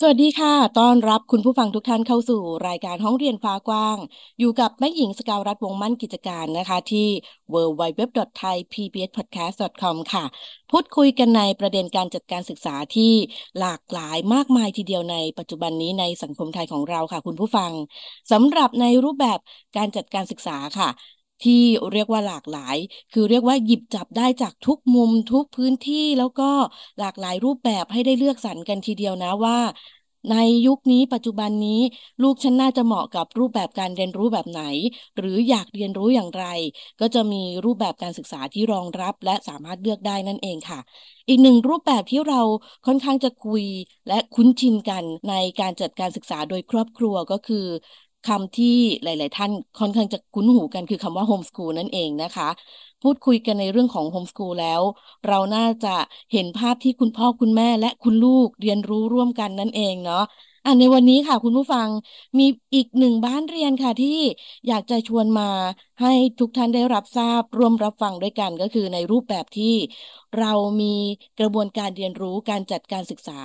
สวัสดีค่ะ ต้อนรับคุณผู้ฟังทุกท่านเข้าสู่รายการห้องเรียนฟ้ากว้าง อยู่กับแม่หญิงสกาวรัฐวงมั่นกิจการนะคะที่ www.thaipbspodcast.com ค่ะ พูดคุยกันในประเด็นการจัดการศึกษาที่หลากหลายมากมายทีเดียวในปัจจุบันนี้ในสังคมไทยของเราค่ะ คุณผู้ฟังสำหรับในรูปแบบการจัดการศึกษาค่ะ ที่เรียกว่าหลากหลาย คือเรียกว่าหยิบจับได้จากทุกมุมทุกพื้นที่แล้วก็หลากหลายรูปแบบให้ได้เลือกสรรกันทีเดียวนะว่า ในยุคนี้ปัจจุบันนี้ลูกฉันน่าจะเหมาะกับรูปแบบการเรียนรู้แบบไหน หรืออยากเรียนรู้อย่างไร ก็จะมีรูปแบบการศึกษาที่รองรับและสามารถเลือกได้นั่นเองค่ะอีกหนึ่งรูปแบบที่เราค่อนข้างจะคุยและคุ้นชินกันในการจัดการศึกษาโดยครอบครัวก็คือ คำที่หลาย ๆ ท่านค่อนข้างจะคุ้นหูกันคือคำว่าโฮมสกูลนั่นเองนะคะ พูดคุยกันในเรื่องของโฮมสกูลแล้ว เราน่าจะเห็นภาพที่คุณพ่อคุณแม่และคุณลูกเรียนรู้ร่วมกันนั่นเองเนาะ อันในวันนี้ค่ะ คุณผู้ฟังมีอีกหนึ่งบ้านเรียนค่ะที่อยากจะชวนมาให้ทุกท่านได้รับทราบร่วมรับฟังด้วยกันก็คือในรูปแบบที่เรามีกระบวนการเรียนรู้การจัดการศึกษา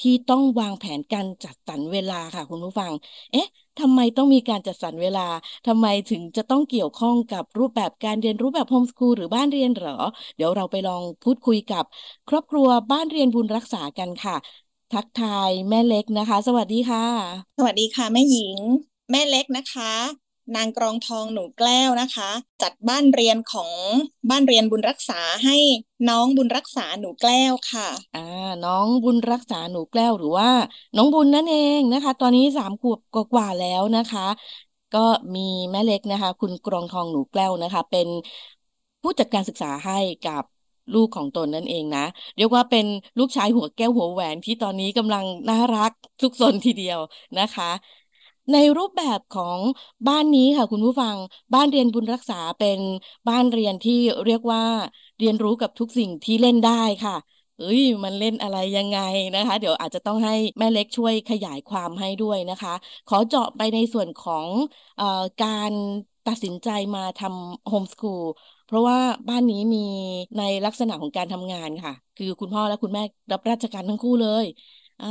ที่ต้องวางแผนการจัดสรรเวลาค่ะ คุณผู้ฟัง เอ๊ะทำไมต้องมีการจัดสรรเวลาทำไมถึงจะต้องเกี่ยวข้องกับรูปแบบการเรียนรู้แบบโฮมสกูลหรือบ้านเรียนเหรอ เดี๋ยวเราไปลองพูดคุยกับ ครอบครัวบ้านเรียนบุญรักษากันค่ะ ทักทายแม่เล็กนะคะ สวัสดีค่ะ สวัสดีค่ะ แม่หญิง แม่เล็กนะคะ นางกรองทองหนูแก้วนะคะ จัดบ้านเรียนของบ้านเรียนบุญรักษาให้น้องบุญรักษาหนูแก้วค่ะอ่าน้องบุญรักษาหนูแก้วหรือว่า น้องบุญนั่นเองนะคะ ตอนนี้สามขวบกว่าแล้วนะคะ ก็มีแม่เล็กนะคะ คุณกรองทองหนูแก้วนะคะ เป็นผู้จัดการศึกษาให้กับ ลูกของตนนั่นเองนะ เรียกว่าเป็นลูกชายหัวแก้วหัวแหวนที่ตอนนี้กำลังน่ารักทุกสนทีเดียวนะคะ ในรูปแบบของบ้านนี้ค่ะ คุณผู้ฟังบ้านเรียนบุญรักษาเป็นบ้านเรียนที่เรียกว่าเรียนรู้กับทุกสิ่งที่เล่นได้ค่ะเอ้ยมันเล่นอะไรยังไงนะคะ เดี๋ยวอาจจะต้องให้แม่เล็กช่วยขยายความให้ด้วยนะคะ ขอเจาะไปในส่วนของอการตัดสินใจมาทำโฮมสคูล เพราะว่าบ้านนี้มีในลักษณะของการทำงานค่ะ คือคุณพ่อและคุณแม่รับราชการทั้งคู่เลยอ่า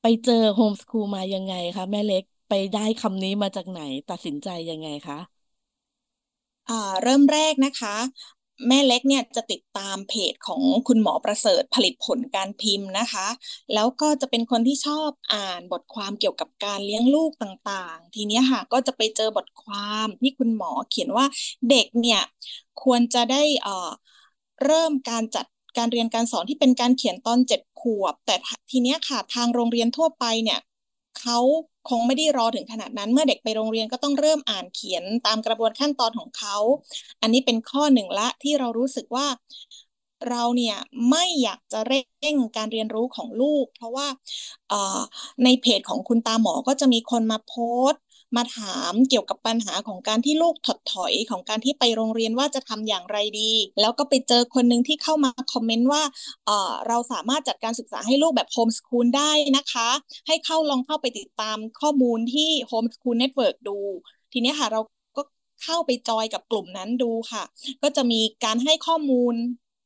ไปเจอโฮมสคูลมายังไงคะแม่เล็กไปได้คำนี้มาจากไหนตัดสินใจยังไงคะ อ่าเริ่มแรกนะคะ แม่เล็กเนี่ยจะติดตามเพจของคุณหมอประเสริฐผลิตผลการพิมพ์นะคะ แล้วก็จะเป็นคนที่ชอบอ่านบทความเกี่ยวกับการเลี้ยงลูกต่างๆ ทีนี้ค่ะก็จะไปเจอบทความที่คุณหมอเขียนว่าเด็กเนี่ยควรจะได้เอ่อเริ่มการจัดการเรียนการสอนที่เป็นการเขียนตอนเจ็ดขวบ แต่ทีนี้ค่ะทางโรงเรียนทั่วไปเนี่ยเขา คงไม่ได้รอถึงขนาดนั้น เมื่อเด็กไปโรงเรียนก็ต้องเริ่มอ่านเขียนตามกระบวนขั้นตอนของเขา อันนี้เป็นข้อหนึ่งละที่เรารู้สึกว่าเราเนี่ยไม่อยากจะเร่งการเรียนรู้ของลูก เพราะว่าในเพจของคุณตาหมอก็จะมีคนมาโพสต์ มาถามเกี่ยวกับปัญหาของการที่ลูกถดถอยของการที่ไปโรงเรียนว่าจะทำอย่างไรดี แล้วก็ไปเจอคนหนึ่งที่เข้ามาคอมเมนต์ว่าเราสามารถจัดการศึกษาให้ลูกแบบ homeschool ได้นะคะ ให้เข้าลองเข้าไปติดตามข้อมูลที่ homeschool network ดู ทีนี้ค่ะเราก็เข้าไปจอยกับกลุ่มนั้นดูค่ะ ก็จะมีการให้ข้อมูล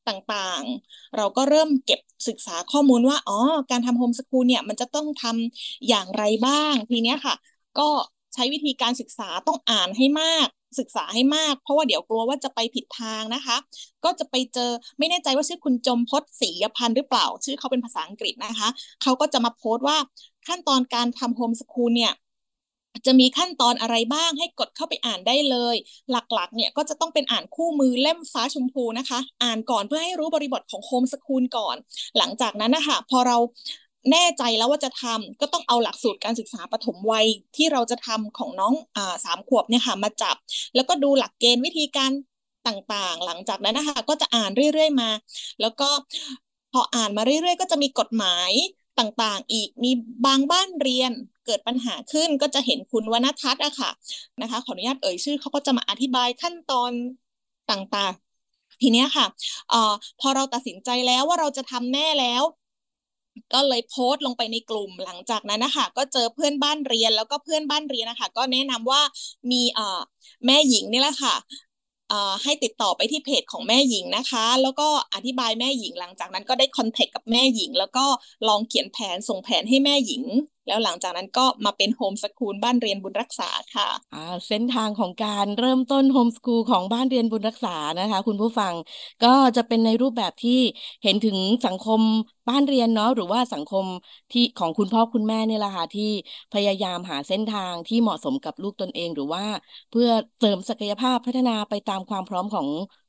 ต่างๆ เราก็เริ่มเก็บศึกษาข้อมูลว่า อ๋อ การทำโฮมสคูลเนี่ย มันจะต้องทำอย่างไรบ้าง ทีเนี้ยค่ะ ก็ ใช้วิธีการศึกษาต้องอ่านให้มากศึกษาให้มาก เพราะว่าเดี๋ยวกลัวว่าจะไปผิดทางนะคะ ก็จะไปเจอไม่แน่ใจว่าชื่อคุณจมพศศรีพันธ์หรือเปล่า ชื่อเขาเป็นภาษาอังกฤษนะคะ เขาก็จะมาโพสต์ว่าขั้นตอนการทำโฮมสคูลเนี่ยจะมีขั้นตอนอะไรบ้างให้กดเข้าไปอ่านได้เลย หลักๆ เนี่ยก็จะต้องเป็นอ่านคู่มือเล่มฟ้าชมพูนะคะ อ่านก่อนเพื่อให้รู้บริบทของโฮมสคูลก่อน หลังจากนั้นนะคะพอเรา แน่ใจแล้วว่าจะทำก็ต้องเอาหลักสูตรการศึกษาปฐมวัยที่เราจะทำของน้องอสามขวบเนี่ยค่ะมาจับ แล้วก็ดูหลักเกณฑ์วิธีการต่างๆ หลังจากนั้นนะคะก็จะอ่านเรื่อยๆมา แล้วก็พออ่านมาเรื่อยๆ ก็จะมีกฎหมายต่างๆ อีกมีบางบ้านเรียนเกิดปัญหาขึ้นก็จะเห็นคุณวณทัศน์อะค่ะนะคะ ขออนุญาตเอ่ยชื่อเขาก็จะมาอธิบายขั้นตอนต่างๆ ทีเนี้ยค่ะออพอเราตัดสินใจแล้วว่าเราจะทำแน่แล้ว ก็เลยโพสต์ลงไปในกลุ่มหลังจากนั้นนะคะก็เจอเพื่อนบ้านเรียนแล้วก็เพื่อนบ้านเรียนนะคะก็แนะนำว่ามีเอ่อแม่หญิงนี่แหละค่ะให้ติดต่อไปที่เพจของแม่หญิงนะคะ แล้วก็อธิบายแม่หญิงหลังจากนั้นก็ได้คอนแทคกับแม่หญิง แล้วก็ลองเขียนแผนส่งแผนให้แม่หญิง แล้วหลังจากนั้นก็มาเป็นโฮมสกูลบ้านเรียนบุญรักษาค่ะอ่าเส้นทางของการเริ่มต้นโฮมสกูลของบ้านเรียนบุญรักษานะคะ คุณผู้ฟังก็จะเป็นในรูปแบบที่เห็นถึงสังคมบ้านเรียนเนาะหรือว่าสังคมที่ของคุณพ่อคุณแม่เนี่ยแหละค่ะที่พยายามหาเส้นทางที่เหมาะสมกับลูกตนเองหรือว่า เพื่อเสริมศักยภาพพัฒนาไปตามความพร้อมของ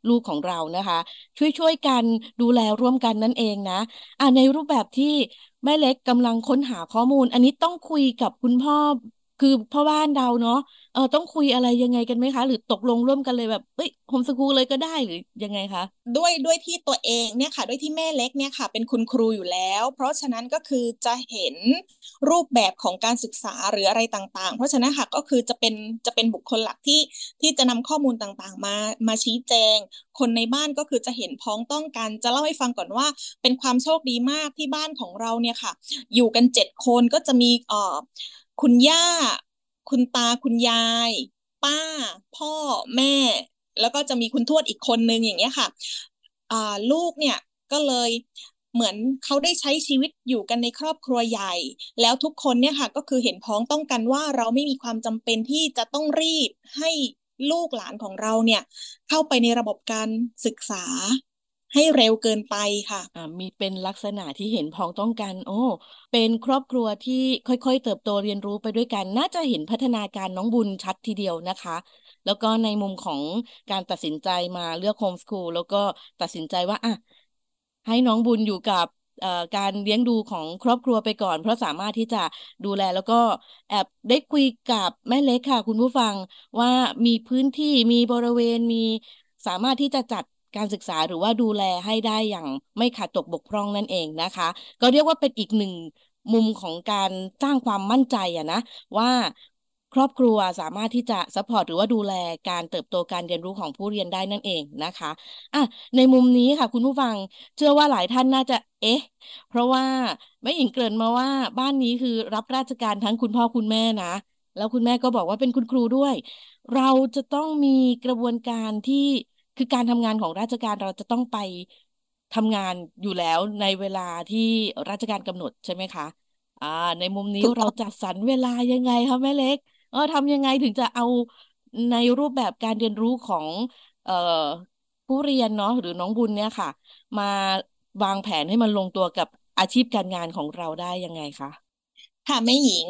ลูกของเรานะคะ ช่วยช่วยกันดูแลร่วมกันนั่นเองนะอ่าในรูปแบบที่แม่เล็กกำลังค้นหาข้อมูล อันนี้ต้องคุยกับคุณพ่อ คือพ่อบ้านเราเนาะเออต้องคุยอะไรยังไงกันไหมคะ หรือตกลงร่วมกันเลยแบบเอ้ยโฮมสกูลเลยก็ได้หรือยังไงคะด้วยด้วยที่ตัวเองเนี่ยค่ะ ด้วยที่แม่เล็กเนี่ยค่ะ เป็นคุณครูอยู่แล้ว เพราะฉะนั้นก็คือจะเห็นรูปแบบของการศึกษาหรืออะไรต่าง ๆ เพราะฉะนั้นค่ะก็คือจะเป็นจะเป็นบุคคลหลักที่ที่จะนำข้อมูลต่างๆ มามาชี้แจง คนในบ้านก็คือจะเห็นพ้องต้องกัน จะเล่าให้ฟังก่อนว่า เป็นความโชคดีมากที่บ้านของเราเนี่ยค่ะ อยู่กันเจ็ดคนก็จะมีเอ่อ คุณย่า คุณตาคุณยาย ป้า พ่อแม่ แล้วก็จะมีคุณทวดอีกคนนึงอย่างเงี้ยค่ะอ่าลูกเนี่ยก็เลยเหมือนเขาได้ใช้ชีวิตอยู่กันในครอบครัวใหญ่ แล้วทุกคนเนี่ยค่ะก็คือเห็นพ้องต้องกันว่าเราไม่มีความจำเป็นที่จะต้องรีบให้ลูกหลานของเราเนี่ยเข้าไปในระบบการศึกษา ให้เร็วเกินไปค่ะอ่ามีเป็นลักษณะที่เห็นพ้องต้องกัน โอ้ เป็นครอบครัวที่ค่อยๆ เติบโตเรียนรู้ไปด้วยกัน น่าจะเห็นพัฒนาการน้องบุญชัดทีเดียวนะคะ แล้วก็ในมุมของการตัดสินใจมาเลือกโฮมสคูลแล้วก็ตัดสินใจว่าอะให้น้องบุญอยู่กับการเลี้ยงดูของครอบครัวไปก่อน เพราะสามารถที่จะดูแลแล้วก็แอบได้คุยกับแม่เล็กค่ะ คุณผู้ฟังว่ามีพื้นที่มีบริเวณมีสามารถที่จะจัด การศึกษาหรือว่าดูแลให้ได้อย่างไม่ขาดตกบกพร่องนั่นเองนะคะ ก็เรียกว่าเป็นอีกหนึ่งมุมของการสร้างความมั่นใจอะนะว่าครอบครัวสามารถที่จะ support หรือว่าดูแลการเติบโตการเรียนรู้ของผู้เรียนได้นั่นเองนะคะอะในมุมนี้ค่ะ คุณผู้ฟังเชื่อว่าหลายท่านน่าจะ เอ๊ะ เพราะว่าแม่หญิงเกริ่นมาว่าบ้านนี้คือรับราชการทั้งคุณพ่อคุณแม่นะ แล้วคุณแม่ก็บอกว่าเป็นคุณครูด้วย เราจะต้องมีกระบวนการที่ คือการทำงานของราชการเราจะต้องไปทำงานอยู่แล้วในเวลาที่ราชการกำหนดใช่ไหมคะอ่าในมุมนี้เราจัดสรรเวลายังไงคะแม่เล็ก เออทำยังไงถึงจะเอาในรูปแบบการเรียนรู้ของ เอ่อผู้เรียนเนาะหรือน้องบุญเนี่ยค่ะ มาวางแผนให้มันลงตัวกับอาชีพการงานของเราได้ยังไงคะค่ะแม่หญิง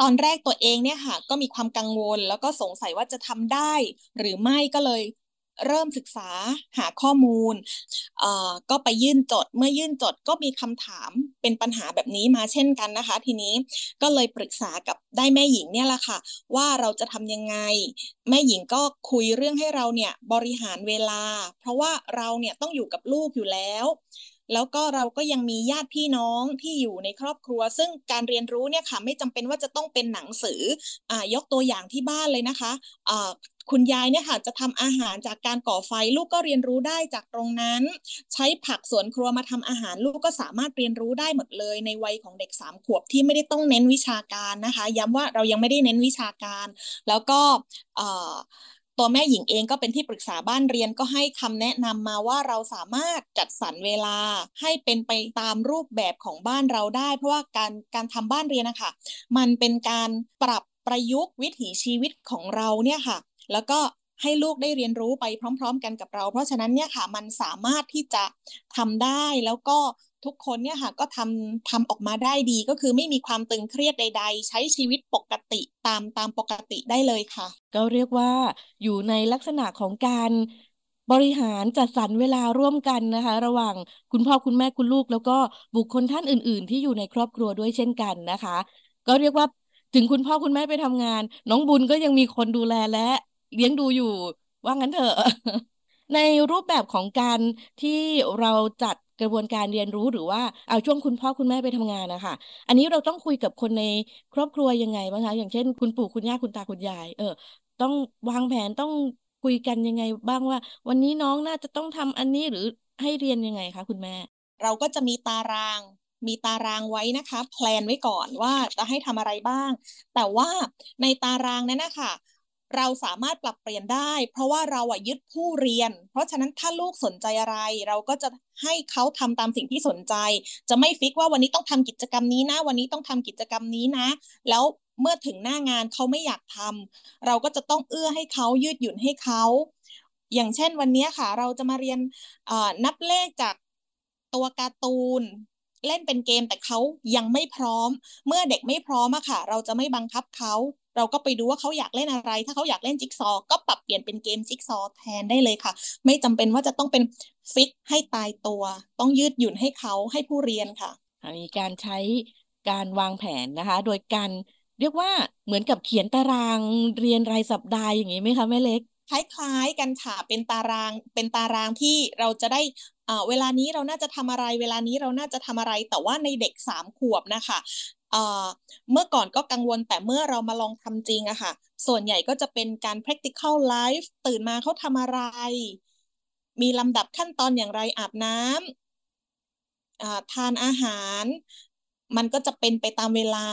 ตอนแรกตัวเองเนี่ยค่ะ ก็มีความกังวลแล้วก็สงสัยว่าจะทำได้ หรือไม่ก็เลย เริ่มศึกษาหาข้อมูล ก็ไปยื่นจด เมื่อยื่นจดก็มีคำถามเป็นปัญหาแบบนี้มาเช่นกันนะคะ ทีนี้ก็เลยปรึกษากับได้แม่หญิงเนี่ยแหละค่ะ ว่าเราจะทำยังไง แม่หญิงก็คุยเรื่องให้เราเนี่ยบริหารเวลา เพราะว่าเราเนี่ยต้องอยู่กับลูกอยู่แล้ว แล้วก็เราก็ยังมีญาติพี่น้องที่อยู่ในครอบครัว ซึ่งการเรียนรู้เนี่ยค่ะไม่จำเป็นว่าจะต้องเป็นหนังสืออยกตัวอย่างที่บ้านเลยนะคะ คุณยายเนี่ยค่ะจะทำอาหารจากการก่อไฟลูกก็เรียนรู้ได้จากตรงนั้น ใช้ผักสวนครัวมาทำอาหารลูกก็สามารถเรียนรู้ได้หมดเลย ในวัยของเด็กสามขวบที่ไม่ได้ต้องเน้นวิชาการนะคะ ย้ำว่าเรายังไม่ได้เน้นวิชาการ แล้วก็ตัวแม่หญิงเองก็เป็นที่ปรึกษาบ้านเรียนก็ให้คำแนะนำมาว่าเราสามารถจัดสรรเวลาให้เป็นไปตามรูปแบบของบ้านเราได้ เพราะว่าการการทำบ้านเรียนนะคะมันเป็นการปรับประยุกต์วิถีชีวิตของเราเนี่ยค่ะ แล้วก็ให้ลูกได้เรียนรู้ไปพร้อม ๆ กันกับเรา เพราะฉะนั้นเนี่ยค่ะมันสามารถที่จะทำได้แล้วก็ทุกคนเนี่ยค่ะก็ทำทำออกมาได้ดีก็คือไม่มีความตึงเครียดใด ๆ ใช้ชีวิตปกติตามตามปกติได้เลยค่ะ ก็เรียกว่าอยู่ในลักษณะของการบริหารจัดสรรเวลาร่วมกันนะคะ ระหว่างคุณพ่อคุณแม่คุณลูก แล้วก็บุคคลท่านอื่น ๆ ที่อยู่ในครอบครัวด้วยเช่นกันนะคะ ก็เรียกว่าถึงคุณพ่อคุณแม่ไปทำงาน น้องบุญก็ยังมีคนดูแลและ เลี้ยงดูอยู่ ว่างั้นเถอะ ในรูปแบบของการที่เราจัดกระบวนการเรียนรู้หรือว่าเอาช่วงคุณพ่อคุณแม่ไปทำงานนะคะอันนี้เราต้องคุยกับคนในครอบครัวยังไงบ้างคะอย่างเช่น คุณปู่คุณย่าคุณตาคุณยาย เออ ต้องวางแผนต้องคุยกันยังไงบ้างว่า วันนี้น้องน่าจะต้องทำอันนี้หรือให้เรียนยังไงคะคุณแม่ เราก็จะมีตาราง มีตารางไว้นะคะแพลนไว้ก่อนว่าจะให้ทำอะไรบ้าง แต่ว่าในตารางนั้นนะคะ เราสามารถปรับเปลี่ยนได้ เพราะว่าเราอะยึดผู้เรียน เพราะฉะนั้นถ้าลูกสนใจอะไร เราก็จะให้เขาทำตามสิ่งที่สนใจ จะไม่ฟิกว่าวันนี้ต้องทำกิจกรรมนี้นะ วันนี้ต้องทำกิจกรรมนี้นะ แล้วเมื่อถึงหน้างานเขาไม่อยากทำเราก็จะต้องเอื้อให้เขายืดหยุ่นให้เขา อย่างเช่นวันนี้ค่ะ เราจะมาเรียนนับเลขจากตัวการ์ตูนเล่นเป็นเกมแต่เขายังไม่พร้อม เมื่อเด็กไม่พร้อมอะค่ะ เราจะไม่บังคับเขา เราก็ไปดูว่าเขาอยากเล่นอะไร ถ้าเขาอยากเล่นจิ๊กซอ ก็ปรับเปลี่ยนเป็นเกมจิ๊กซอแทนได้เลยค่ะ ไม่จำเป็นว่าจะต้องเป็นฟิกให้ตายตัว ต้องยืดหยุ่นให้เขาให้ผู้เรียนค่ะมีการใช้การวางแผนนะคะ โดยการเรียกว่าเหมือนกับเขียนตารางเรียนรายสัปดาห์อย่างนี้ไหมคะแม่เล็กคล้ายๆกันค่ะเป็นตารางเป็นตารางที่เราจะได้อ่าเวลานี้เราน่าจะทำอะไร เวลานี้เราน่าจะทำอะไรแต่ว่าในเด็กสามขวบนะคะ เมื่อก่อนก็กังวลแต่เมื่อเรามาลองทำจริงอะค่ะ ส่วนใหญ่ก็จะเป็นการ practical life ตื่นมาเขาทำอะไร มีลำดับขั้นตอนอย่างไรอาบน้ำทานอาหาร มันก็จะเป็นไปตามเวลา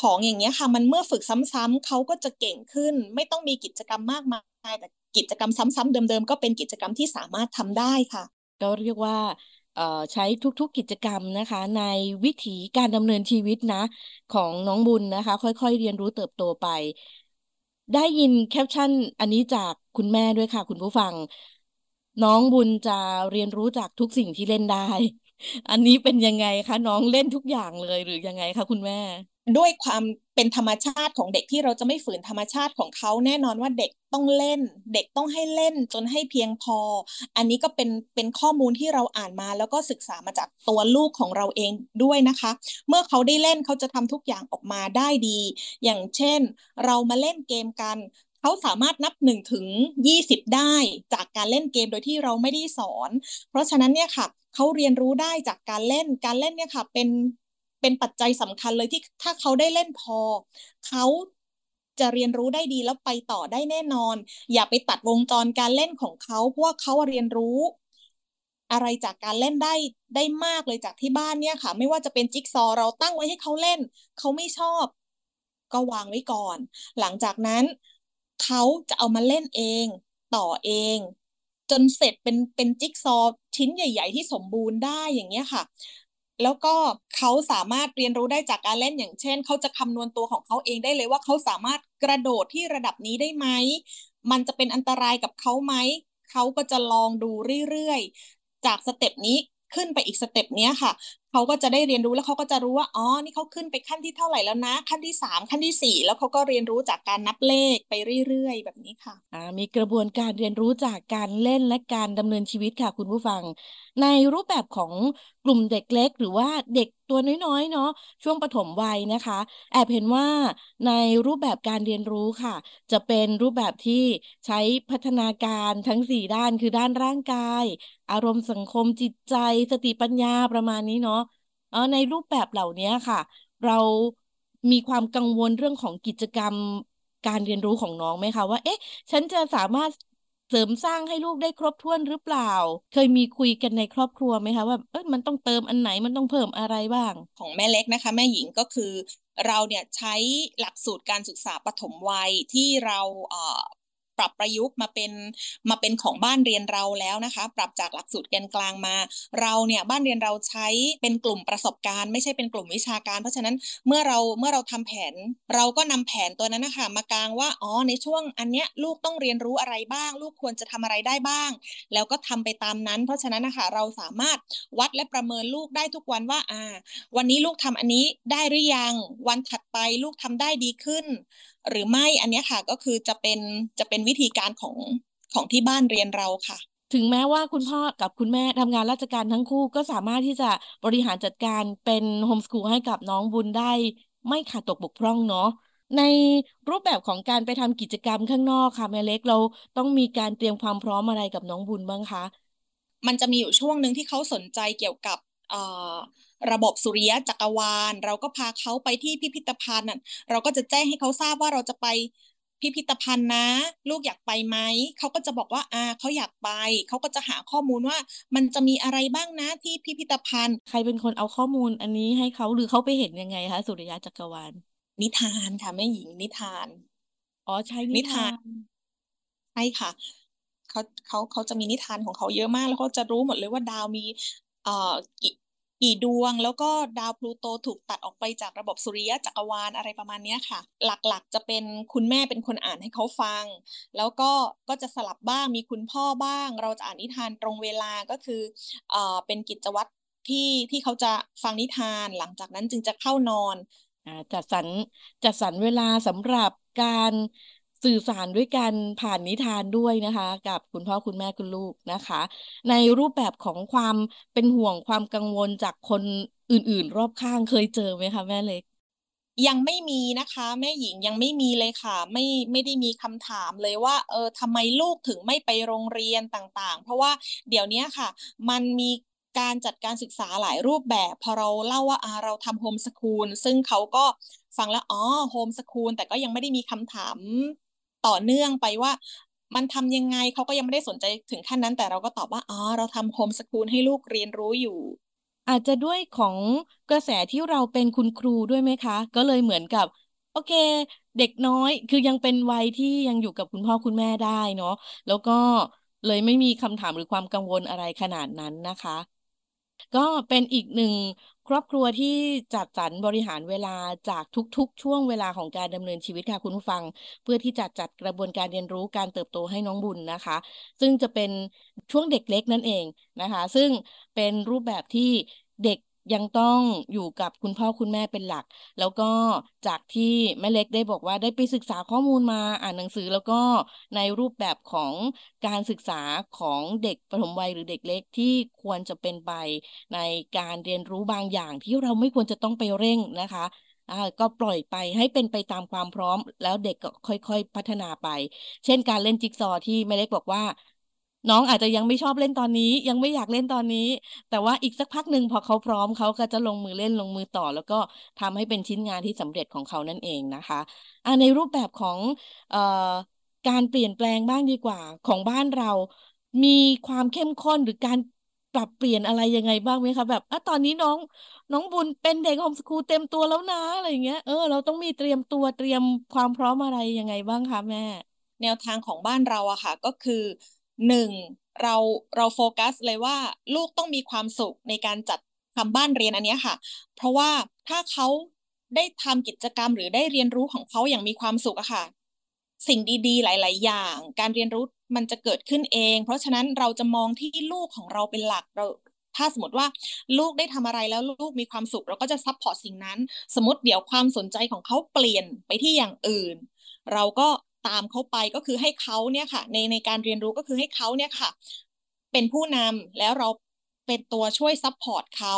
ของอย่างเงี้ยค่ะ มันเมื่อฝึกซ้ำๆเขาก็จะเก่งขึ้น ไม่ต้องมีกิจกรรมมากมายแต่กิจกรรมซ้ำๆเดิมๆก็เป็นกิจกรรมที่สามารถทำได้ค่ะ ก็เรียกว่า เอ่อใช้ทุกๆกิจกรรมนะคะ ในวิถีการดำเนินชีวิตนะ ของน้องบุญนะคะ ค่อยๆเรียนรู้เติบโตไป ได้ยินแคปชั่นอันนี้จากคุณแม่ด้วยค่ะ คุณผู้ฟัง น้องบุญจะเรียนรู้จากทุกสิ่งที่เล่นได้ อันนี้เป็นยังไงคะ น้องเล่นทุกอย่างเลยหรือยังไงคะคุณแม่ ด้วยความ เป็นธรรมชาติของเด็กที่เราจะไม่ฝืนธรรมชาติของเขาแน่นอนว่าเด็กต้องเล่น เด็กต้องให้เล่นจนให้เพียงพอ อันนี้ก็เป็นเป็นข้อมูลที่เราอ่านมา แล้วก็ศึกษามาจากตัวลูกของเราเองด้วยนะคะ เมื่อเขาได้เล่นเขาจะทำทุกอย่างออกมาได้ดี อย่างเช่น เรามาเล่นเกมกันเขาสามารถนับหนึ่งถึงยี่สิบได้จากการเล่นเกมโดยที่เราไม่ได้สอน เพราะฉะนั้นเนี่ยค่ะเขาเรียนรู้ได้จากการเล่นการเล่นเนี่ยค่ะเป็น เป็นปัจจัยสำคัญเลยที่ถ้าเขาได้เล่นพอ เขาจะเรียนรู้ได้ดีแล้วไปต่อได้แน่นอน อย่าไปตัดวงจรการเล่นของเขาเพราะว่าเขาเรียนรู้ อะไรจากการเล่นได้ได้มากเลยจากที่บ้านเนี่ยค่ะ ไม่ว่าจะเป็นจิ๊กซอเราตั้งไว้ให้เขาเล่น เขาไม่ชอบ ก็วางไว้ก่อน หลังจากนั้น เขาจะเอามาเล่นเองต่อเอง จนเสร็จเป็นเป็นจิ๊กซอชิ้นใหญ่ ๆ ที่สมบูรณ์ได้อย่างเงี้ยค่ะ แล้วก็เขาสามารถเรียนรู้ได้จากการเล่นอย่างเช่นเขาจะคำนวณตัวของเขาเองได้เลยว่าเขาสามารถกระโดดที่ระดับนี้ได้ไหมมันจะเป็นอันตรายกับเขาไหมเขาก็จะลองดูเรื่อยๆ จาก step นี้ขึ้นไปอีก step เนี้ยค่ะ เขาก็จะได้เรียนรู้แล้วเขาก็จะรู้ว่าอ๋อนี่เขาขึ้นไปขั้นที่เท่าไหร่แล้วนะ ขั้นที่สามขั้นที่สี่แล้วเขาก็เรียนรู้จากการนับเลขไปเรื่อยๆ แบบนี้ค่ะอ่ามีกระบวนการเรียนรู้จากการเล่นและการดำเนินชีวิตค่ะ คุณผู้ฟัง ในรูปแบบของกลุ่มเด็กเล็ก หรือว่าเด็กตัวน้อยๆเนาะช่วงปฐมวัยนะคะ แอบเห็นว่าในรูปแบบการเรียนรู้ค่ะ จะเป็นรูปแบบที่ใช้พัฒนาการทั้งสี่ด้านคือด้านร่างกาย อารมณ์สังคมจิตใจ สติปัญญาประมาณนี้เนาะ เออในรูปแบบเหล่านี้ค่ะ เรามีความกังวลเรื่องของกิจกรรมการเรียนรู้ของน้องไหมคะว่า เอ๊ะ ฉันจะสามารถเสริมสร้างให้ลูกได้ครบถ้วนหรือเปล่า เคยมีคุยกันในครอบครัวไหมคะว่าเออมันต้องเติมอันไหนมันต้องเพิ่มอะไรบ้าง ของแม่เล็กนะคะ แม่หญิงก็คือ เราเนี่ยใช้หลักสูตรการศึกษาปฐมวัยที่เราเอ่อ ปรับประยุกต์มาเป็นมาเป็นของบ้านเรียนเราแล้วนะคะ ปรับจากหลักสูตรแกนกลางมา เราเนี่ยบ้านเรียนเราใช้เป็นกลุ่มประสบการณ์ ไม่ใช่เป็นกลุ่มวิชาการ เพราะฉะนั้นเมื่อเราเมื่อเราทำแผน เราก็นำแผนตัวนั้นนะคะมากลางว่าอ๋อในช่วงอันเนี้ยลูกต้องเรียนรู้อะไรบ้าง ลูกควรจะทำอะไรได้บ้าง แล้วก็ทำไปตามนั้น เพราะฉะนั้นนะคะเราสามารถวัดและประเมินลูกได้ทุกวันว่าอ่า วันนี้ลูกทำอันนี้ได้หรือยัง วันถัดไปลูกทำได้ดีขึ้น หรือไม่อันนี้ค่ะก็คือจะเป็นจะเป็นวิธีการของของที่บ้านเรียนเราค่ะ ถึงแม้ว่าคุณพ่อกับคุณแม่ทำงานราชการทั้งคู่ก็สามารถที่จะบริหารจัดการเป็นโฮมสกูลให้กับน้องบุญได้ ไม่ขาดตกบกพร่องเนาะในรูปแบบของการไปทำกิจกรรมข้างนอกค่ะแม่เล็กเราต้องมีการเตรียมความพร้อมอะไรกับน้องบุญบ้างคะมันจะมีอยู่ช่วงหนึ่งที่เขาสนใจเกี่ยวกับระบบสุริยะจักรวาล เราก็พาเขาไปที่พิพิธภัณฑ์เราก็จะแจ้งให้เขาทราบว่าเราจะไป พิพิธภัณฑ์นะ ลูกอยากไปไหมเขาก็จะบอกว่าอ่าเขาอยากไปเขาก็จะหาข้อมูลว่า มันจะมีอะไรบ้างนะที่พิพิธภัณฑ์ ใครเป็นคนเอาข้อมูลอันนี้ให้เขาหรือเขาไปเห็นยังไงคะสุริยะจักรวาลนิทานค่ะแม่หญิงนิทานอ๋อใช้นินิทาทานนใช่ค่ะเขาเขาเขาจะมีนิทานของเขาเยอะมากแล้วเขาจะรู้หมดเลยว่าดาวมีเอ่อ กี่ดวง แล้วก็ดาวพลูโตถูกตัดออกไปจากระบบสุริยะจักรวาลอะไรประมาณนี้ค่ะ หลักๆ จะเป็นคุณแม่เป็นคนอ่านให้เขาฟัง แล้วก็ก็จะสลับบ้างมีคุณพ่อบ้าง เราจะอ่านนิทานตรงเวลาก็คือเอ่อเป็นกิจวัตรที่ที่เขาจะฟังนิทานหลังจากนั้นจึงจะเข้านอนอ่าจัดสรรจัดสรรเวลาสำหรับการ สื่อสารด้วยกันผ่านนิทานด้วยนะคะ กับคุณพ่อคุณแม่คุณลูกนะคะ ในรูปแบบของความเป็นห่วงความกังวลจากคนอื่น ๆ รอบข้างเคยเจอไหมคะแม่เล็กยังไม่มีนะคะ แม่หญิงยังไม่มีเลยค่ะ ไม่ไม่ได้มีคำถามเลยว่า เออทำไมลูกถึงไม่ไปโรงเรียนต่างๆ เพราะว่าเดี๋ยวนี้ค่ะ มันมีการจัดการศึกษาหลายรูปแบบ พอเราเล่าว่าอาเราทำโฮมสคูลซึ่งเขาก็ฟังแล้วอ๋อโฮมสคูลแต่ก็ยังไม่ได้มีคำถาม ต่อเนื่องไปว่ามันทำยังไงเขาก็ยังไม่ได้สนใจถึงขั้นนั้น แต่เราก็ตอบว่า อ๋อ เราทำโฮมสคูลให้ลูกเรียนรู้อยู่ อาจจะด้วยของกระแสที่เราเป็นคุณครูด้วยไหมคะ ก็เลยเหมือนกับ โอเค เด็กน้อยคือยังเป็นวัยที่ยังอยู่กับคุณพ่อคุณแม่ได้เนาะแล้วก็เลยไม่มีคำถามหรือความกังวลอะไรขนาดนั้นนะคะ ก็เป็นอีกหนึ่ง ครอบครัวที่จัดสรรบริหารเวลาจากทุกๆ ช่วงเวลาของการดำเนินชีวิตค่ะคุณผู้ฟัง เพื่อที่จะจัดกระบวนการเรียนรู้การเติบโตให้น้องบุญนะคะ ซึ่งจะเป็นช่วงเด็กเล็กนั่นเองนะคะ ซึ่งเป็นรูปแบบที่เด็ก ยังต้องอยู่กับคุณพ่อคุณแม่เป็นหลัก แล้วก็จากที่แม่เล็กได้บอกว่าได้ไปศึกษาข้อมูลมาอ่านหนังสือแล้วก็ในรูปแบบของการศึกษาของเด็กประถมวัยหรือเด็กเล็กที่ควรจะเป็นไปในการเรียนรู้บางอย่างที่เราไม่ควรจะต้องไปเร่งนะคะอ่าก็ปล่อยไปให้เป็นไปตามความพร้อม แล้วเด็กก็ค่อยๆ พัฒนาไป เช่นการเล่นจิ๊กซอว์ที่แม่เล็กบอกว่า น้องอาจจะยังไม่ชอบเล่นตอนนี้ ยังไม่อยากเล่นตอนนี้ แต่ว่าอีกสักพักหนึ่งพอเขาพร้อมเขาก็จะลงมือเล่นลงมือต่อ แล้วก็ทำให้เป็นชิ้นงานที่สำเร็จของเขานั่นเองนะคะอ่าในรูปแบบของเอ่อการเปลี่ยนแปลงบ้างดีกว่าของบ้านเรา มีความเข้มข้นหรือการปรับเปลี่ยนอะไรยังไงบ้างไหมคะแบบอะตอนนี้น้องน้องบุญเป็นเด็กโฮมสคูลเต็มตัวแล้วนะอะไรอย่างเงี้ยเออเราต้องมีเตรียมตัวเตรียมความพร้อมอะไรยังไงบ้างคะแม่ แนวทางของบ้านเราอะค่ะ ก็คือ หนึ่งเราเราโฟกัสเลยว่าลูกต้องมีความสุขในการจัดทำบ้านเรียนอันนี้ค่ะ เพราะว่าถ้าเขาได้ทำกิจกรรมหรือได้เรียนรู้ของเขาอย่างมีความสุขอะค่ะ สิ่งดีๆ หลาย ๆ อย่าง การเรียนรู้มันจะเกิดขึ้นเอง เพราะฉะนั้นเราจะมองที่ลูกของเราเป็นหลักเราถ้าสมมติว่าลูกได้ทำอะไรแล้วลูกมีความสุข เราก็จะ support สิ่งนั้น สมมติเดี๋ยวความสนใจของเขาเปลี่ยนไปที่อย่างอื่น เราก็ ตามเขาไปก็คือให้เขาเนี่ยค่ะ ในในการเรียนรู้ก็คือให้เขาเนี่ยค่ะ เป็นผู้นำแล้วเราเป็นตัวช่วย support เขา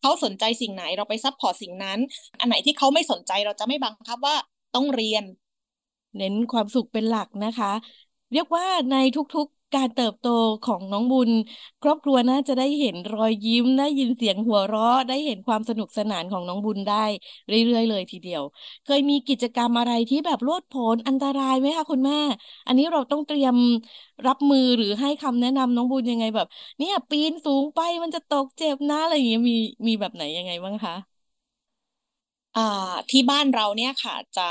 เขาสนใจสิ่งไหนเราไป support สิ่งนั้น อันไหนที่เขาไม่สนใจเราจะไม่บังคับว่าต้องเรียน เน้นความสุขเป็นหลักนะคะ เรียกว่าในทุกๆ การเติบโตของน้องบุญ ครอบครัวน่าจะได้เห็นรอยยิ้มได้ยินเสียงหัวเราะ ได้เห็นความสนุกสนานของน้องบุญได้เรื่อยๆเลยทีเดียว เคยมีกิจกรรมอะไรที่แบบโลดโผนอันตรายไหมคะคุณแม่ อันนี้เราต้องเตรียมรับมือหรือให้คำแนะนำน้องบุญยังไงแบบ เนี่ยปีนสูงไปมันจะตกเจ็บนะอะไรอย่างเงี้ยมีมีแบบไหนยังไงบ้างคะอ่าที่บ้านเราเนี่ยค่ะจะ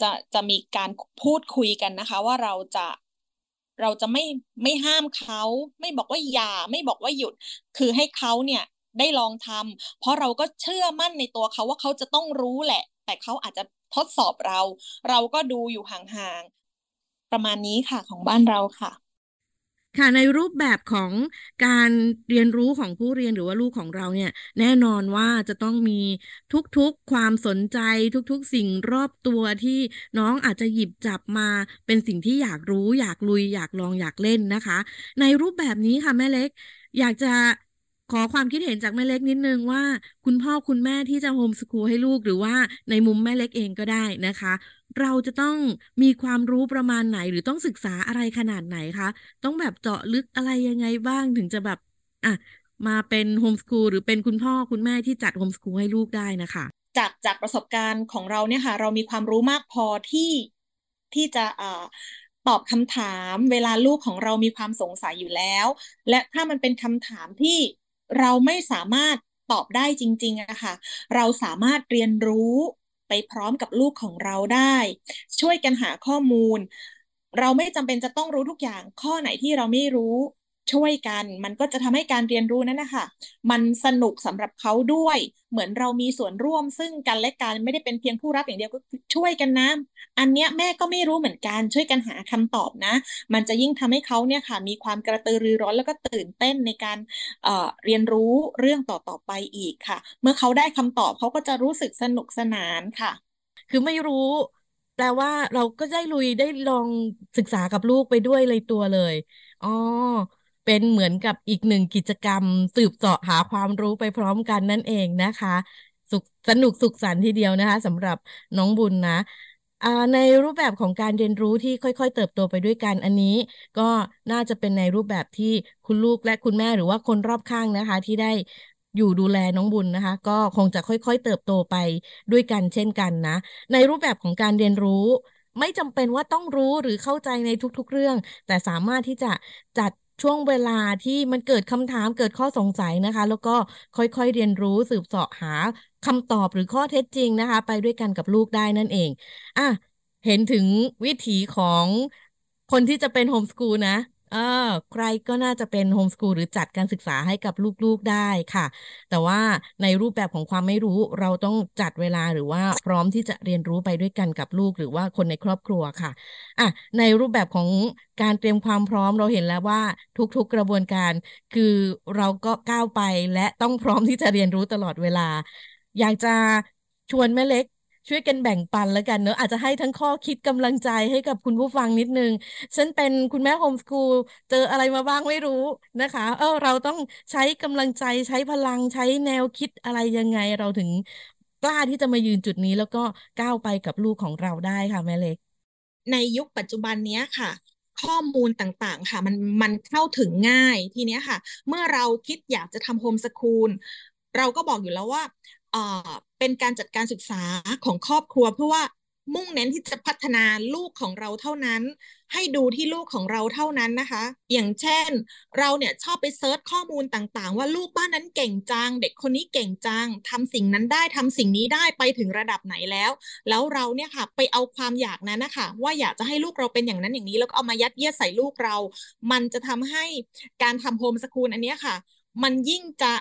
จะจะมีการพูดคุยกันนะคะ ว่าเราจะ เราจะไม่ไม่ห้ามเขาไม่บอกว่าอย่าไม่บอกว่าหยุด คือให้เขาเนี่ยได้ลองทำเพราะเราก็เชื่อมั่นในตัวเขาว่าเขาจะต้องรู้แหละ แต่เขาอาจจะทดสอบเรา เราก็ดูอยู่ห่างๆประมาณนี้ค่ะของบ้านเราค่ะ ค่ะในรูปแบบของการเรียนรู้ของผู้เรียนหรือว่าลูกของเราเนี่ย แน่นอนว่าจะต้องมีทุกๆความสนใจทุกๆ สิ่งรอบตัวที่น้องอาจจะหยิบจับมาเป็นสิ่งที่อยากรู้ อยากลุย อยากลองอยากเล่นนะคะ ในรูปแบบนี้ค่ะแม่เล็ก อยากจะ ขอความคิดเห็นจากแม่เล็กนิดนึงว่า คุณพ่อคุณแม่ที่จะโฮมสคูลให้ลูกหรือว่าในมุมแม่เล็กเองก็ได้นะคะ เราจะต้องมีความรู้ประมาณไหนหรือต้องศึกษาอะไรขนาดไหนคะต้องแบบเจาะลึกอะไรยังไงบ้างถึงจะแบบอะมาเป็นโฮมสคูลหรือเป็นคุณพ่อคุณแม่ที่จัดโฮมสคูลให้ลูกได้นะคะ จากจากประสบการณ์ของเราเนี่ยค่ะ เรามีความรู้มากพอที่ที่จะอ่าตอบคำถามเวลาลูกของเรามีความสงสัยอยู่แล้ว และถ้ามันเป็นคำถามที่ เราไม่สามารถตอบได้จริงๆอะค่ะ เราสามารถเรียนรู้ไปพร้อมกับลูกของเราได้ ช่วยกันหาข้อมูล เราไม่จำเป็นจะต้องรู้ทุกอย่าง ข้อไหนที่เราไม่รู้ ช่วยกัน มันก็จะทำให้การเรียนรู้นั้นนะคะมันสนุกสำหรับเขาด้วย เหมือนเรามีส่วนร่วมซึ่งกันและกันไม่ได้เป็นเพียงผู้รับอย่างเดียวก็ช่วยกันนะอันเนี้ยแม่ก็ไม่รู้เหมือนกันช่วยกันหาคำตอบนะ มันจะยิ่งทำให้เขาเนี่ยค่ะ มีความกระตือรือร้นแล้วก็ตื่นเต้นในการเเรียนรู้เรื่องต่อๆไปอีกค่ะ เมื่อเขาได้คำตอบเขาก็จะรู้สึกสนุกสนานค่ะ คือไม่รู้แปลว่าเราก็ได้ลุยได้ลองศึกษากับลูกไปด้วยเลยตัวเลย อ๋อ เป็นเหมือนกับอีกหนึ่งกิจกรรม สืบเสาะหาความรู้ไปพร้อมกันนั่นเองนะคะสุขสนุกสุขสันต์ทีเดียวนะคะสำหรับน้องบุญนะในรูปแบบของการเรียนรู้ที่ค่อย ๆ เติบโตไปด้วยกันอันนี้ ก็น่าจะเป็นในรูปแบบที่คุณลูกและคุณแม่หรือว่าคนรอบข้างนะคะ ที่ได้อยู่ดูแลน้องบุญนะคะ ก็คงจะค่อยๆ เติบโตไปด้วยกันเช่นกันนะ ในรูปแบบของการเรียนรู้ ไม่จำเป็นว่าต้องรู้หรือเข้าใจในทุกๆเรื่อง แต่สามารถที่จะจัด ช่วงเวลาที่มันเกิดคำถามเกิดข้อสงสัยนะคะ แล้วก็ค่อยๆเรียนรู้สืบเสาะหาคำตอบหรือข้อเท็จจริงนะคะ ไปด้วยกันกับลูกได้นั่นเองอะเห็นถึงวิถีของคนที่จะเป็นโฮมสกูลนะ เออใครก็น่าจะเป็นโฮมสกูลหรือจัดการศึกษาให้กับลูกๆได้ค่ะ แต่ว่าในรูปแบบของความไม่รู้เราต้องจัดเวลาหรือว่าพร้อมที่จะเรียนรู้ไปด้วยกันกับลูกหรือว่าคนในครอบครัวค่ะอะในรูปแบบของการเตรียมความพร้อมเราเห็นแล้วว่าทุกๆกระบวนการ คือเราก็ก้าวไปและต้องพร้อมที่จะเรียนรู้ตลอดเวลา อยากจะชวนแม่เล็ก ช่วยกันแบ่งปันแล้วกันเนอะอาจจะให้ทั้งข้อคิดกำลังใจให้กับคุณผู้ฟังนิดนึงฉันเป็นคุณแม่โฮมสกูลเจออะไรมาบ้างไม่รู้นะคะ เออเราต้องใช้กำลังใจใช้พลังใช้แนวคิดอะไรยังไงเราถึงกล้าที่จะมายืนจุดนี้แล้วก็ก้าวไปกับลูกของเราได้ค่ะแม่เล็ก ในยุคปัจจุบันนี้ค่ะข้อมูลต่างๆ ค่ะ มันมันเข้าถึงง่ายทีนี้ค่ะ เมื่อเราคิดอยากจะทำโฮมสกูลเราก็บอกอยู่แล้วว่า เป็นการจัดการศึกษาของครอบครัว เพื่อว่ามุ่งเน้นที่จะพัฒนาลูกของเราเท่านั้น ให้ดูที่ลูกของเราเท่านั้นนะคะ อย่างเช่น เราเนี่ยชอบไปเซิร์ชข้อมูลต่างๆ ว่าลูกบ้านนั้นเก่งจัง เด็กคนนี้เก่งจังทำสิ่งนั้นได้ทำสิ่งนี้ได้ไปถึงระดับไหนแล้ว แล้วเราเนี่ยค่ะไปเอาความอยากนั้นนะคะว่าอยากจะให้ลูกเราเป็นอย่างนั้นอย่างนี้แล้วก็เอามายัดเยียดใส่ลูกเรา มันจะทำให้การทำโฮมสกูลอันนี้ค่ะ มันยิ่งจะ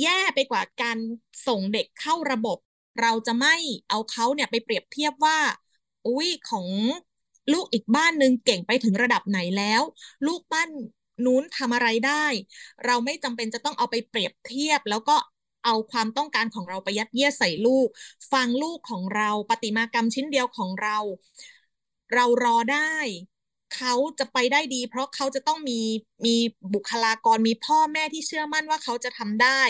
แย่ไปกว่าการส่งเด็กเข้าระบบ เราจะไม่เอาเขาเนี่ยไปเปรียบเทียบว่า อุ้ยของลูกอีกบ้านหนึ่งเก่งไปถึงระดับไหนแล้ว ลูกบ้านนู้นทำอะไรได้ เราไม่จำเป็นจะต้องเอาไปเปรียบเทียบ แล้วก็เอาความต้องการของเราไปยัดเยียดใส่ลูก ฟังลูกของเราปฏิมากรรมชิ้นเดียวของเรา เรารอได้ เขาจะไปได้ดี เพราะเขาจะต้องมีมีบุคลากรมีพ่อแม่ที่เชื่อมั่นว่าเขาจะทำได้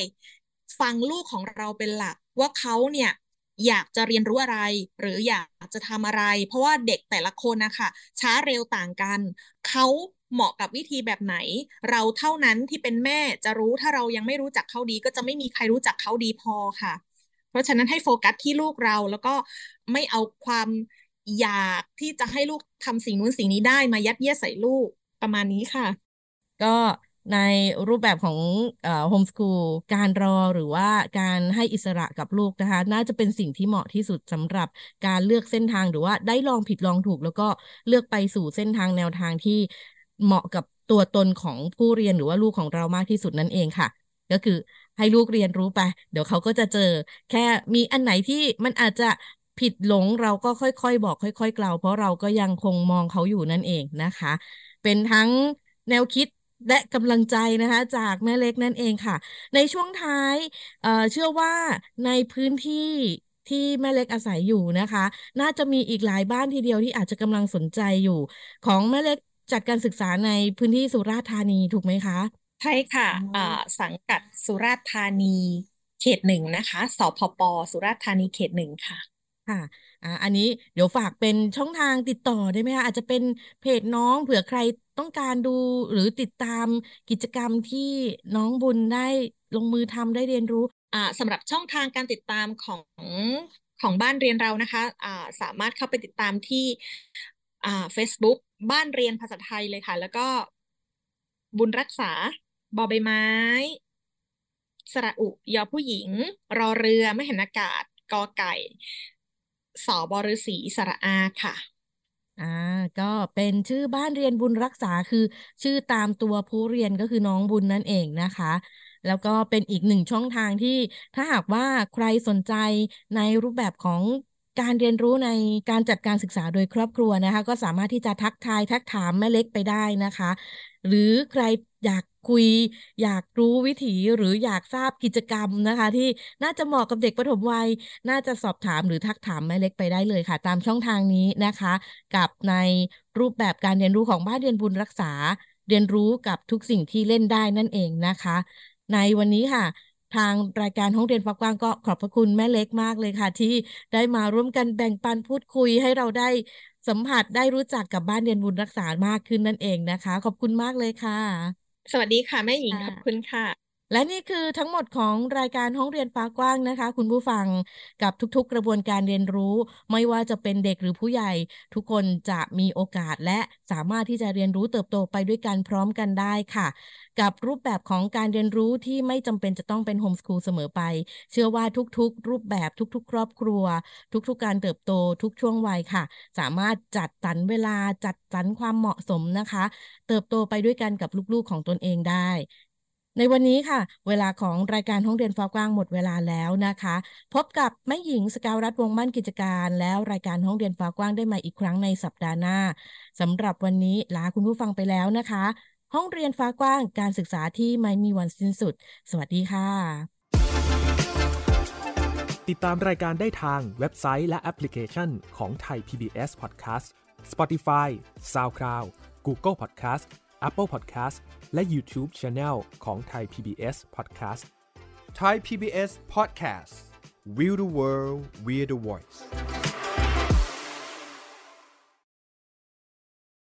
ฟังลูกของเราเป็นหลัก ว่าเขาเนี่ยอยากจะเรียนรู้อะไร หรืออยากจะทำอะไร เพราะว่าเด็กแต่ละคนนะคะช้าเร็วต่างกัน เขาเหมาะกับวิธีแบบไหน เราเท่านั้นที่เป็นแม่จะรู้ถ้าเรายังไม่รู้จักเขาดี ก็จะไม่มีใครรู้จักเขาดีพอค่ะ เพราะฉะนั้นให้โฟกัสที่ลูกเราแล้วก็ไม่เอาความ อยากที่จะให้ลูกทำสิ่งนู้นสิ่งนี้ได้มายัดเยียดใส่ลูกประมาณนี้ค่ะ ก็ในรูปแบบของโฮมสกูลการรอหรือว่าการให้อิสระกับลูกนะคะ น่าจะเป็นสิ่งที่เหมาะที่สุดสำหรับการเลือกเส้นทางหรือว่าได้ลองผิดลองถูก แล้วก็เลือกไปสู่เส้นทางแนวทางที่เหมาะกับตัวตนของผู้เรียนหรือว่าลูกของเรามากที่สุดนั่นเองค่ะ ก็คือให้ลูกเรียนรู้ไป เดี๋ยวเขาก็จะเจอ แค่มีอันไหนที่มันอาจจะ ผิดหลงเราก็ค่อยๆ บอกค่อยๆกล่าวเพราะเราก็ยังคงมองเขาอยู่นั่นเองนะคะ เป็นทั้งแนวคิดและกำลังใจนะคะ จากแม่เล็กนั่นเองค่ะ ในช่วงท้ายเเชื่อว่าในพื้นที่ที่แม่เล็กอาศัยอยู่นะคะ น่าจะมีอีกหลายบ้านทีเดียวที่อาจจะกำลังสนใจอยู่ ของแม่เล็กจัดการศึกษาในพื้นที่สุราษฎร์ธานีถูกไหมคะใช่ค่ะสังกัดสุราษฎร์ธานีเขตหนึ่งนะคะ สพป สุราษฎร์ธานีเขตหนึ่งค่ะ ค่ะ อ่า อันนี้เดี๋ยวฝากเป็นช่องทางติดต่อได้ไหมคะ อาจจะเป็นเพจน้องเผื่อใครต้องการดูหรือติดตามกิจกรรมที่น้องบุญได้ลงมือทำได้เรียนรู้ อ่าสำหรับช่องทางการติดตามของของบ้านเรียนเรานะคะอ่าสามารถเข้าไปติดตามที่อ่า Facebook บ้านเรียนภาษาไทยเลยค่ะ แล้วก็บุญรักษาบอใบไม้ สระอุยอผู้หญิง รอเรือไม่เห็นอากาศกอไก่ สอบอฤษีสระอาค่ะอ่าก็เป็นชื่อบ้านเรียนบุญรักษาคือชื่อตามตัวผู้เรียนก็คือน้องบุญนั่นเองนะคะ แล้วก็เป็นอีกหนึ่งช่องทางที่ถ้าหากว่าใครสนใจในรูปแบบของ การเรียนรู้ในการจัดการศึกษาโดยครอบครัวนะคะ ก็สามารถที่จะทักทายทักถามแม่เล็กไปได้นะคะ หรือใครอยากคุย อยากรู้วิถีหรืออยากทราบกิจกรรมนะคะ ที่น่าจะเหมาะกับเด็กปฐมวัย น่าจะสอบถามหรือทักถามแม่เล็กไปได้เลยค่ะ ตามช่องทางนี้นะคะ กับในรูปแบบการเรียนรู้ของบ้านเรียนบุญรักษา เรียนรู้กับทุกสิ่งที่เล่นได้นั่นเองนะคะ ในวันนี้ค่ะ ทางรายการห้องเรียนฟ้ากว้างก็ขอบพระคุณแม่เล็กมากเลยค่ะ ที่ได้มาร่วมกันแบ่งปันพูดคุยให้เราได้สัมผัสได้รู้จักกับบ้านเรียนบุญรักษามากขึ้นนั่นเองนะคะ ขอบคุณมากเลยค่ะ สวัสดีค่ะแม่หญิงขอบคุณค่ะและนี่คือทั้งหมดของรายการห้องเรียนฟ้ากว้างนะคะ คุณผู้ฟังกับทุกๆ กระบวนการเรียนรู้ ไม่ว่าจะเป็นเด็กหรือผู้ใหญ่ ทุกคนจะมีโอกาสและสามารถที่จะเรียนรู้เติบโตไปด้วยกันพร้อมกันได้ค่ะ กับรูปแบบของการเรียนรู้ที่ไม่จำเป็นจะต้องเป็นโฮมสคูลเสมอไป เชื่อว่าทุกๆ รูปแบบทุก ๆ ครอบครัว ทุกๆ การเติบโตทุกช่วงวัยค่ะ สามารถจัดสรรเวลาจัดสรรความเหมาะสมนะคะ เติบโตไปด้วยกันกับลูกๆของตนเองได้ในวันนี้ค่ะ เวลาของรายการห้องเรียนฟ้ากว้างหมดเวลาแล้วนะคะ พบกับแม่หญิงสกาวรัฐวงมั่นกิจการ แล้วรายการห้องเรียนฟ้ากว้างได้มาอีกครั้งในสัปดาห์หน้าสำหรับวันนี้ลาคุณผู้ฟังไปแล้วนะคะ ห้องเรียนฟ้ากว้างการศึกษาที่ไม่มีวันสิ้นสุด สวัสดีค่ะ ติดตามรายการได้ทางเว็บไซต์และแอปพลิเคชันของไทย PBS Podcast Spotify SoundCloud Google Podcast Apple Podcast และ YouTube Channel ของไทย PBS Podcast Thai PBS Podcast We the World We the Voice